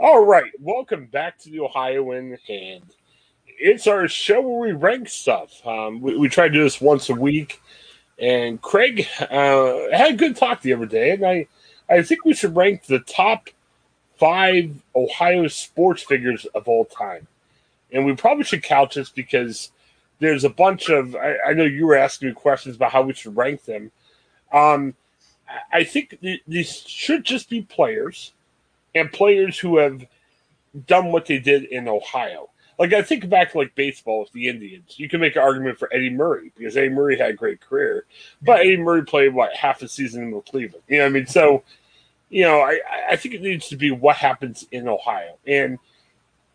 All right, welcome back to the Ohioan, and it's our show where we rank stuff. Um, we, we try to do this once a week, and Craig uh, had a good talk the other day, and I, I think we should rank the top five Ohio sports figures of all time, and we probably should couch this because there's a bunch of. I, I know you were asking me questions about how we should rank them. Um, I think th- these should just be players and players who have done what they did in Ohio. Like I think back to like baseball with the Indians. You can make an argument for Eddie Murray because Eddie Murray had a great career, but Eddie Murray played what half a season in Cleveland. You know, what I mean, so you know, I, I think it needs to be what happens in Ohio, and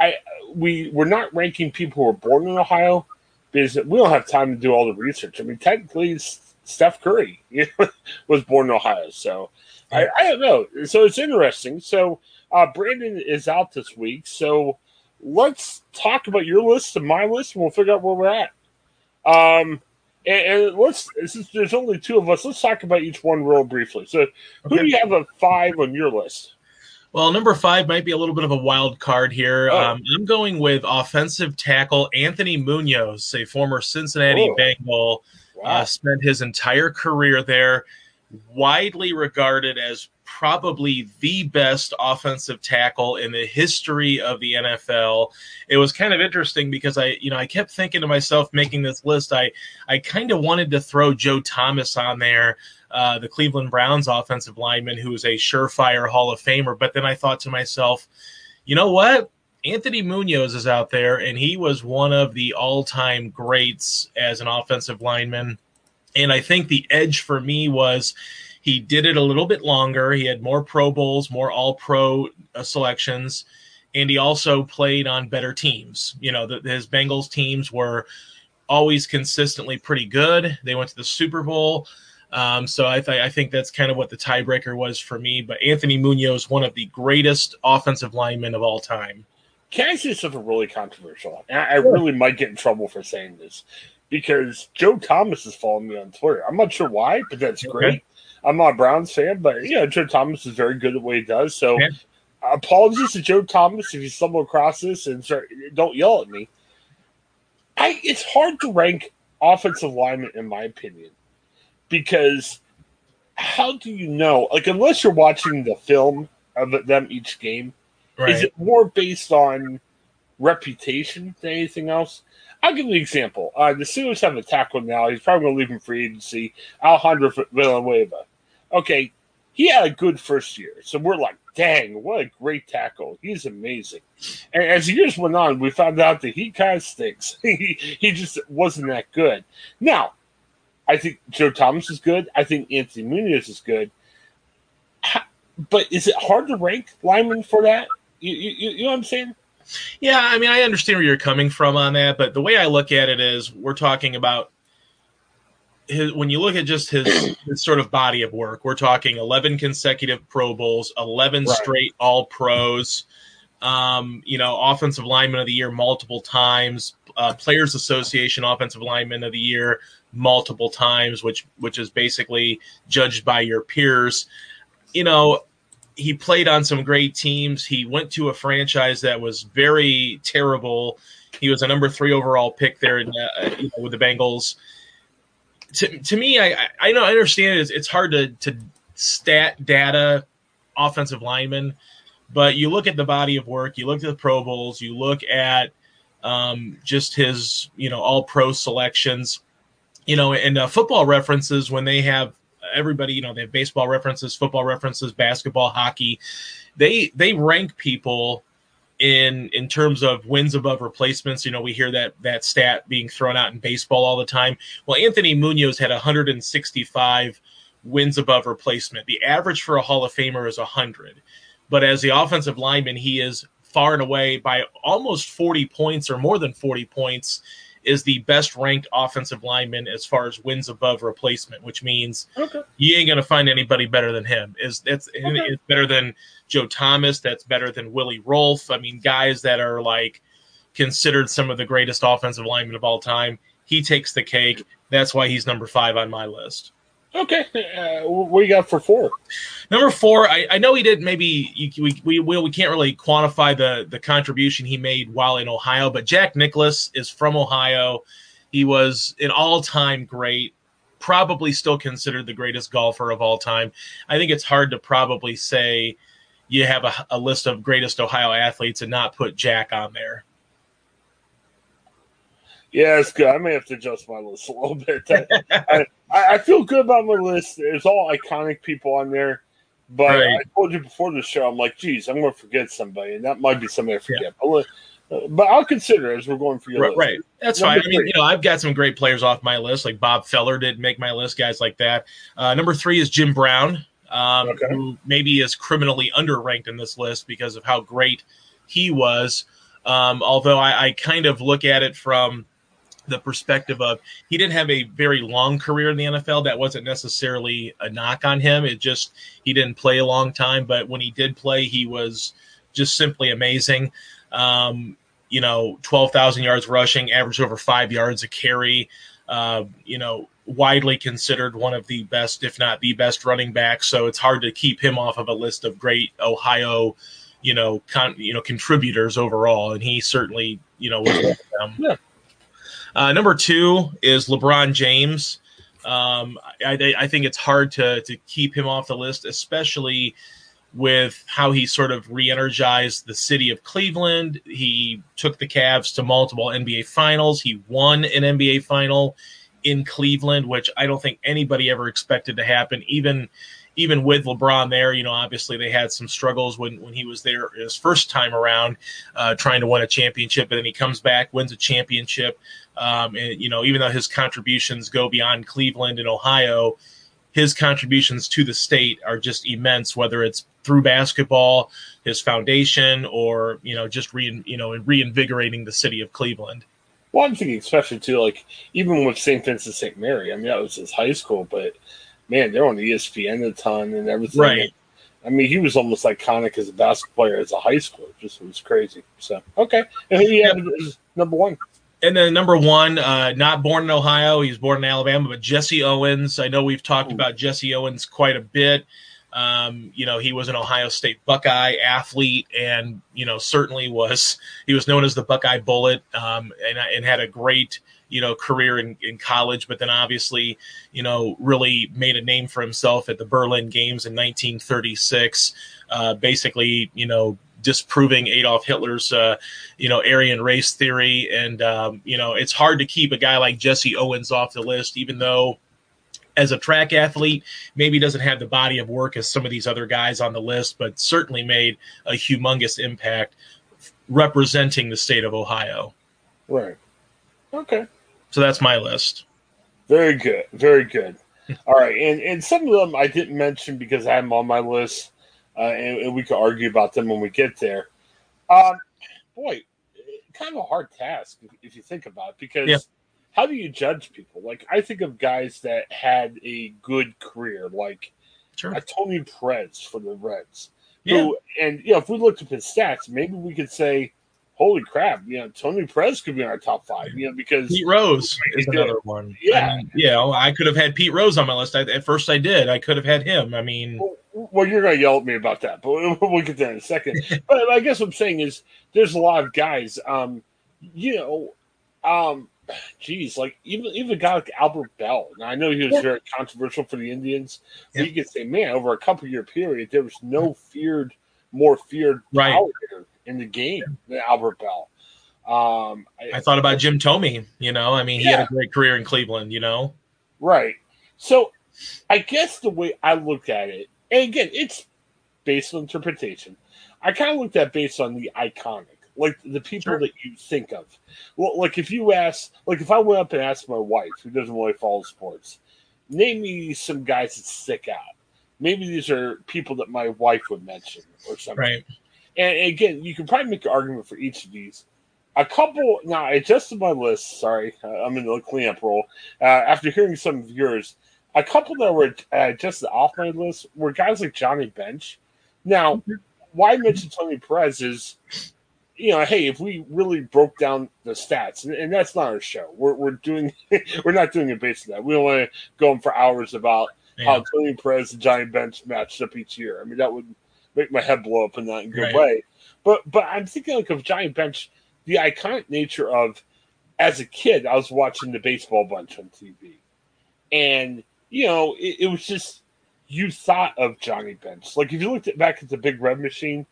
I we we're not ranking people who are born in Ohio because we don't have time to do all the research. I mean, technically, Steph Curry was born in Ohio, so I, I don't know. So it's interesting. So uh, Brandon is out this week. So let's talk about your list and my list, and we'll figure out where we're at. Um, and, and let's since there's only two of us, let's talk about each one real briefly. So, who Okay. do you have a five on your list? Well, number five might be a little bit of a wild card here. Oh. Um, I'm going with offensive tackle Anthony Munoz, a former Cincinnati Oh. Bengal. Wow. Uh, spent his entire career there, widely regarded as probably the best offensive tackle in the history of the NFL. It was kind of interesting because I, you know, I kept thinking to myself making this list, I, I kind of wanted to throw Joe Thomas on there, uh, the Cleveland Browns offensive lineman, who is a surefire Hall of Famer. But then I thought to myself, you know what? Anthony Munoz is out there, and he was one of the all time greats as an offensive lineman. And I think the edge for me was he did it a little bit longer. He had more Pro Bowls, more All Pro uh, selections, and he also played on better teams. You know, the, his Bengals teams were always consistently pretty good. They went to the Super Bowl. Um, so I, th- I think that's kind of what the tiebreaker was for me. But Anthony Munoz, one of the greatest offensive linemen of all time. Can I say something really controversial? And I, I really might get in trouble for saying this because Joe Thomas is following me on Twitter. I'm not sure why, but that's Okay. great. I'm not a Browns fan, but you know, Joe Thomas is very good at what he does. So Yeah. apologies to Joe Thomas if you stumble across this and start, don't yell at me. I it's hard to rank offensive linemen in my opinion because how do you know? Like unless you're watching the film of them each game, is it more based on reputation than anything else? I'll give you an example. Uh, the Steelers have a tackle now. He's probably going to leave him free agency. Alejandro Villanueva. Okay, he had a good first year. So we're like, dang, what a great tackle. He's amazing. And as the years went on, we found out that he kind of stinks. he, he just wasn't that good. Now, I think Joe Thomas is good. I think Anthony Munoz is good. But is it hard to rank linemen for that? You, you, you know what I'm saying? Yeah, I mean, I understand where you're coming from on that, but the way I look at it is we're talking about his, when you look at just his, his sort of body of work, we're talking 11 consecutive Pro Bowls, 11 Right. straight All Pros, um, you know, Offensive Lineman of the Year multiple times, uh, Players Association Offensive Lineman of the Year multiple times, which which is basically judged by your peers. You know, he played on some great teams. He went to a franchise that was very terrible. He was a number three overall pick there in, uh, you know, with the Bengals. To, to me, I, I- know I understand it's, it's hard to, to stat data offensive linemen, but you look at the body of work, you look at the Pro Bowls, you look at um, just his you know all pro selections, you know, and uh, football references when they have everybody you know they have baseball references, football references, basketball, hockey. They they rank people in in terms of wins above replacements. You know, we hear that that stat being thrown out in baseball all the time. Well, Anthony Munoz had 165 wins above replacement. The average for a Hall of Famer is 100. But as the offensive lineman, he is far and away by almost 40 points or more than 40 points is the best ranked offensive lineman as far as wins above replacement, which means okay. you ain't gonna find anybody better than him. Is that's okay. it's better than Joe Thomas, that's better than Willie Roaf. I mean, guys that are like considered some of the greatest offensive linemen of all time. He takes the cake. That's why he's number five on my list. Okay, uh, what you got for four? Number four, I, I know he did. Maybe we we we, we can't really quantify the the contribution he made while in Ohio, but Jack Nicklaus is from Ohio. He was an all time great, probably still considered the greatest golfer of all time. I think it's hard to probably say you have a, a list of greatest Ohio athletes and not put Jack on there. Yeah, it's good. I may have to adjust my list a little bit. I, I, I, feel good about my list. There's all iconic people on there. But right. I told you before the show, I'm like, geez, I'm going to forget somebody, and that might be somebody I forget. Yeah. But, but I'll consider as we're going for your right, list. Right, that's number fine. Three. I mean, you know, I've got some great players off my list, like Bob Feller didn't make my list, guys like that. Uh, number three is Jim Brown, um, okay. who maybe is criminally underranked in this list because of how great he was. Um, although I, I kind of look at it from – the perspective of he didn't have a very long career in the NFL. That wasn't necessarily a knock on him. It just he didn't play a long time, but when he did play, he was just simply amazing. Um, you know, twelve thousand yards rushing, averaged over five yards a carry. Uh, you know, widely considered one of the best, if not the best, running backs. So it's hard to keep him off of a list of great Ohio, you know, con- you know, contributors overall. And he certainly, you know, was them. Yeah. Uh, number two is LeBron James. Um, I, I, think it's hard to to keep him off the list, especially with how he sort of re-energized the city of Cleveland. He took the Cavs to multiple NBA finals. He won an NBA final in Cleveland, which I don't think anybody ever expected to happen. Even even with LeBron there, you know, obviously they had some struggles when, when he was there his first time around, uh, trying to win a championship. But then he comes back, wins a championship. Um, and, you know, even though his contributions go beyond Cleveland and Ohio, his contributions to the state are just immense, whether it's through basketball, his foundation, or, you know, just re, you know, reinvigorating the city of Cleveland. Well, I'm thinking especially too, like even with St. Vincent St. Mary. I mean, that was his high school, but man, they're on ESPN a ton and everything. Right. I mean, he was almost iconic as a basketball player as a high schooler. It just was crazy. So okay, and he had number one. And then number one, uh, not born in Ohio, he's born in Alabama, but Jesse Owens. I know we've talked Ooh. about Jesse Owens quite a bit. Um, you know, he was an Ohio State Buckeye athlete, and you know, certainly was he was known as the Buckeye Bullet, um, and, and had a great you know career in, in college, but then obviously you know really made a name for himself at the Berlin Games in 1936. Uh, basically, you know disproving Adolf Hitler's, uh, you know, Aryan race theory. And, um, you know, it's hard to keep a guy like Jesse Owens off the list, even though as a track athlete, maybe doesn't have the body of work as some of these other guys on the list, but certainly made a humongous impact representing the state of Ohio. Right. Okay. So that's my list. Very good. Very good. All right. And, and some of them I didn't mention because I'm on my list uh, and, and, we could argue about them when we get there. Um, boy, kind of a hard task if, you think about it, because yeah. how do you judge people? Like, I think of guys that had a good career, like sure. Tony Perez for the Reds. Yeah. Who, and you know, if we looked at his stats, maybe we could say holy crap, you know, Tony Perez could be in our top five, you know, because Pete Rose is another one. Yeah. I mean, you know, I could have had Pete Rose on my list. I, at first I did. I could have had him. I mean, well, well you're going to yell at me about that, but we'll get there in a second. but I guess what I'm saying is there's a lot of guys, um, you know, um, geez, like even even a guy like Albert Belle. Now I know he was yeah. very controversial for the Indians, but yeah. you could say, man, over a couple year period, there was no feared, more feared right in the game Albert Belle. Um, I, I, thought about Jim Thome. You know, I mean, he yeah. had a great career in Cleveland. You know, right. So, I guess the way I look at it, and again, it's based on interpretation. I kind of looked at based on the iconic, like the people sure. that you think of. Well, like if you ask, like if I went up and asked my wife, who doesn't really follow sports, name me some guys that stick out. Maybe these are people that my wife would mention or something. Right. And again, you can probably make an argument for each of these. A couple. Now, I adjusted my list. Sorry, uh, I'm in the cleanup role. Uh, after hearing some of yours, a couple that were uh, just off my list were guys like Johnny Bench. Now, why I mention Tony Perez is, you know, hey, if we really broke down the stats, and, and that's not our show. We're, we're doing, we're not doing it based on that. We don't want to go on for hours about yeah. how Tony Perez and Johnny Bench matched up each year. I mean, that would make my head blow up in that good right. way. But but I'm thinking like of Johnny Bench, the iconic nature of as a kid, I was watching the baseball bunch on TV. And, you know, it, it was just you thought of Johnny Bench. Like if you looked at, back at the Big Red Machine,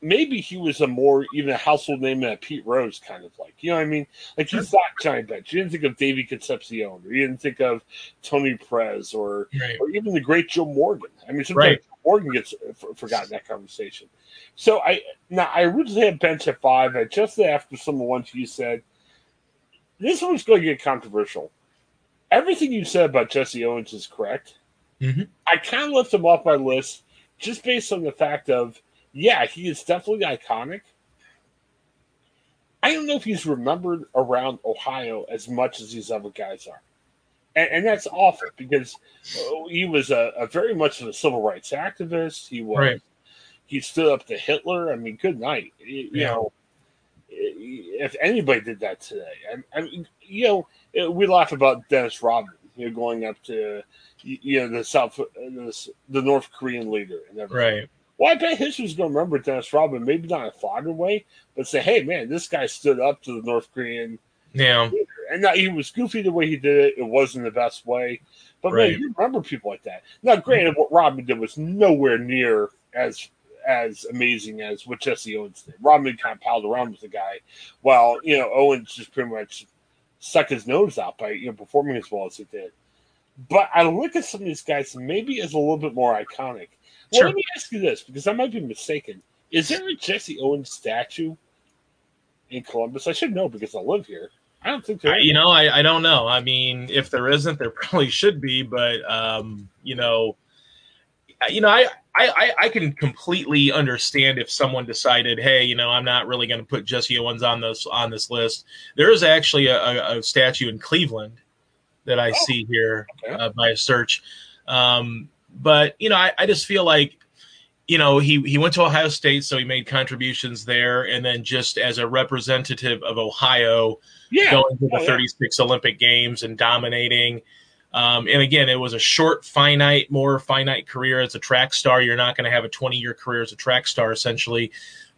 maybe he was a more even a household name than Pete Rose kind of like. You know what I mean? Like you thought Johnny Bench. You didn't think of Davey Concepcion or you didn't think of Tony Perez or right. or even the great Joe Morgan. I mean, sometimes right. Morgan gets forgotten that conversation. So I now I originally had Bench at five. I just after some of the ones you said, this one's going to get controversial. Everything you said about Jesse Owens is correct. Mm-hmm. I kind of left him off my list just based on the fact of, yeah, he is definitely iconic. I don't know if he's remembered around Ohio as much as these other guys are. And, and that's awful because uh, he was a, a, very much of a civil rights activist. He was, right. he stood up to Hitler. I mean, good night. You, yeah. know, if anybody did that today, I, I mean, you know, we laugh about Dennis Rodman, you know, going up to you know the South, the, the North Korean leader, and everything. Right. Well, I bet history's going to remember Dennis Rodman, maybe not in a fodder way, but say, hey, man, this guy stood up to the North Korean. Yeah. Leader. And now he was goofy the way he did it. It wasn't the best way. But, right. man, you remember people like that. Now, granted, what Rodman did was nowhere near as as amazing as what Jesse Owens did. Rodman kind of piled around with the guy, while, you know, Owens just pretty much stuck his nose out by, you know, performing as well as he did. But I look at some of these guys maybe as a little bit more iconic. Well, sure. let me ask you this because I might be mistaken. Is there a Jesse Owens statue in Columbus? I should know because I live here. I don't think there. Is. You know, I, I don't know. I mean, if there isn't, there probably should be. But um, you know, you know, I, I I can completely understand if someone decided, hey, you know, I'm not really going to put Jesse Owens on this on this list. There is actually a, a statue in Cleveland that I oh, see here okay. uh, by a search. Um, but you know, I, I just feel like you know he he went to Ohio State, so he made contributions there, and then just as a representative of Ohio, yeah. going to the oh, 36 yeah. Olympic Games and dominating. Um, and again, it was a short, finite, more finite career as a track star. You're not going to have a 20 year career as a track star, essentially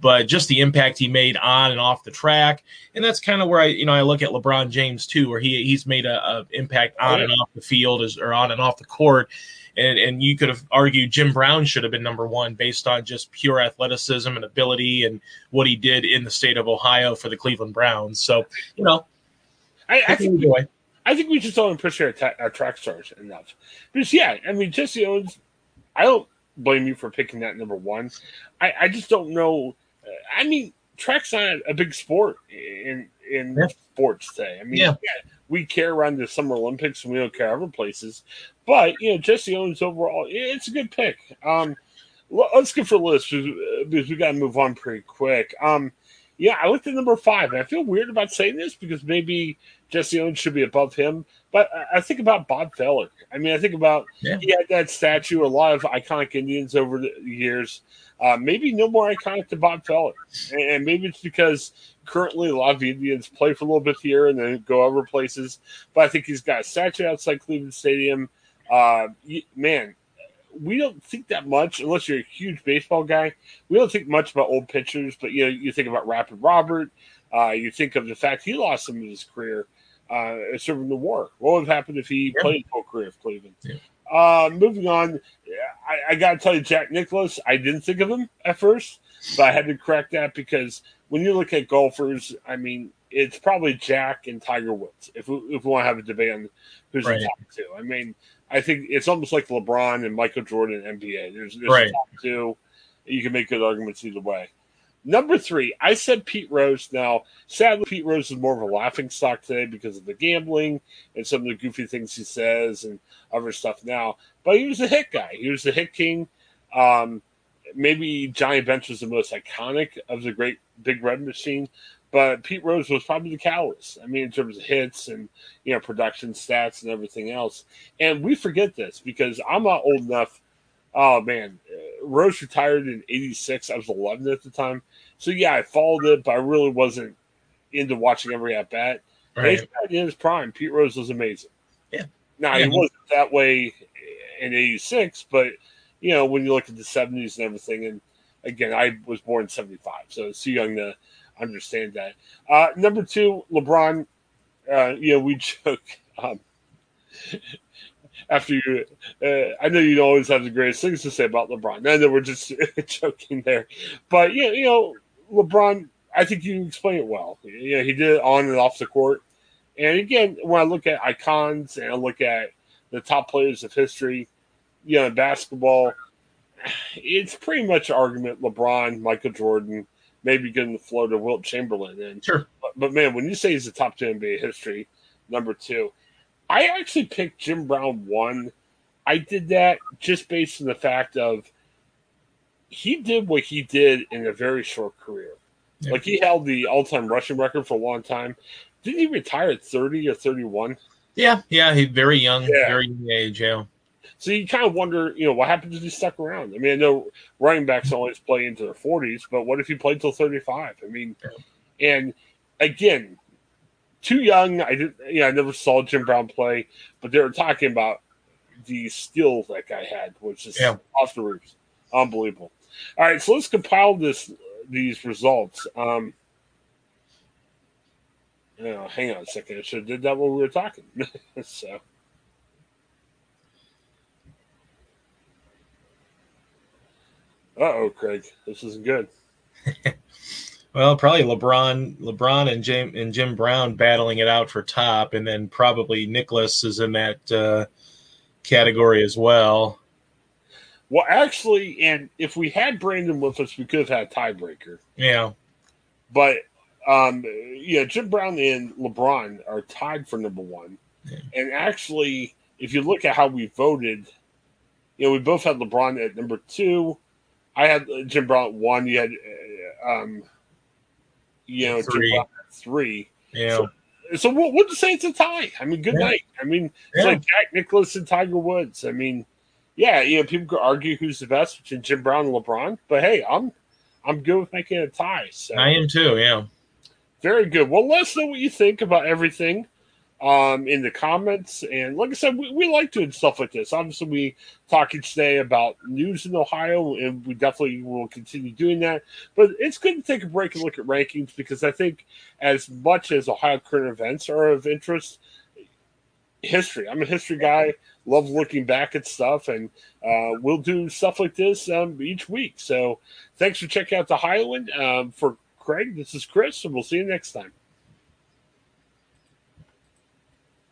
but just the impact he made on and off the track. And that's kind of where I, you know, I look at LeBron James too, where he he's made a, a impact on oh, yeah. and off the field as, or on and off the court. And, and you could have argued Jim Brown should have been number one based on just pure athleticism and ability and what he did in the state of Ohio for the Cleveland Browns. So, you know, I, I think we, I think we just don't appreciate our, our track stars enough. Because yeah, I mean Jesse Owens, I don't blame you for picking that number one. I, I just don't know uh, I mean, track's not a big sport in in yeah. sports today. I mean, yeah. yeah. we care around the Summer Olympics and we don't care other places, but you know, Jesse Owens overall, it's a good pick. Um, let's get for the list because we got to move on pretty quick. Um, yeah, I looked at number five, and I feel weird about saying this because maybe Jesse Owens should be above him. But I think about Bob Feller. I mean, I think about yeah. he had that statue, a lot of iconic Indians over the years. Uh, maybe no more iconic than Bob Feller. And maybe it's because currently a lot of Indians play for a little bit here and then go other places. But I think he's got a statue outside Cleveland Stadium. Uh, man, we don't think that much unless you're a huge baseball guy. We don't think much about old pitchers, but you know, you think about Rapid Robert. Uh, you think of the fact he lost some of his career uh, serving the war. What would have happened if he played full career for Cleveland? Yeah. Uh, moving on, I, I got to tell you, Jack Nicklaus, I didn't think of him at first, but I had to correct that because when you look at golfers, I mean, it's probably Jack and Tiger Woods. If we, if we want to have a debate on who's right. the top two, I mean, I think it's almost like LeBron and Michael Jordan NBA. There's, there's right. top two. You can make good arguments either way. Number three, I said Pete Rose. Now, sadly, Pete Rose is more of a laughing stock today because of the gambling and some of the goofy things he says and other stuff now. But he was a hit guy. He was the hit king. Um, maybe Johnny Bench was the most iconic of the great Big Red Machine, but Pete Rose was probably the catalyst. I mean, in terms of hits and you know production stats and everything else. And we forget this because I'm not old enough. Oh man, Rose retired in '86. I was 11 at the time, so yeah, I followed it, but I really wasn't into watching every at bat. Right. In his prime, Pete Rose was amazing. Yeah. Now yeah. he wasn't that way in '86, but you know when you look at the '70s and everything, and again, I was born in '75, so it's too young to understand that. Uh, number two, LeBron. Uh, you know, we joke. Um, after you, uh, I know you always have the greatest things to say about LeBron. I know we're just joking there, but yeah, you know, LeBron. I think you explain it well. Yeah, he did it on and off the court. And again, when I look at icons and I look at the top players of history, you know, in basketball, it's pretty much argument LeBron, Michael Jordan, maybe getting the flow to Wilt Chamberlain. And sure, but, but, man, when you say he's the top two NBA history, number two, I actually picked Jim Brown one. I did that just based on the fact of he did what he did in a very short career. Yeah. Like he held the all-time rushing record for a long time. Didn't he retire at thirty or thirty-one? Yeah, yeah, he very young, yeah. very young age. Yeah. So you kind of wonder, you know, what happens if he stuck around? I mean, I know running backs always play into their 40s, but what if he played till 35? I mean, and again, too young. I didn't. yeah, I never saw Jim Brown play, but they were talking about the skill that guy had, which is yeah. off the roofs, unbelievable. All right, so let's compile this these results. Um, oh, hang on a second. I should have did that while we were talking. so. oh, Craig, this isn't good. well, probably LeBron, LeBron and Jim and Jim Brown battling it out for top, and then probably Nicklaus is in that uh, category as well. Well, actually, and if we had Brandon with us, we could have had a tiebreaker. Yeah, but um, yeah, Jim Brown and LeBron are tied for number one, yeah. and actually, if you look at how we voted, you know, we both had LeBron at number two I had Jim Brown at one. You had, uh, um, you know, three. Three. Yeah. So, so we'll, we'll, just say it's a tie. I mean, good yeah. night. I mean, it's yeah. like Jack Nicklaus and Tiger Woods. I mean, yeah, you know, people could argue who's the best between Jim Brown and LeBron, but hey, I'm I'm good with making a tie. So. I am too. Yeah. Very good. Well, let us know what you think about everything um, in the comments. And like I said, we, we like doing stuff like this. Obviously, we talk each day about news in Ohio, and we definitely will continue doing that. But it's good to take a break and look at rankings because I think, as much as Ohio current events are of interest, history. I'm a history guy. Love looking back at stuff, and uh, we'll do stuff like this um, each week. So, thanks for checking out the Ohioan. Um, for Craig, this is Chris, and we'll see you next time.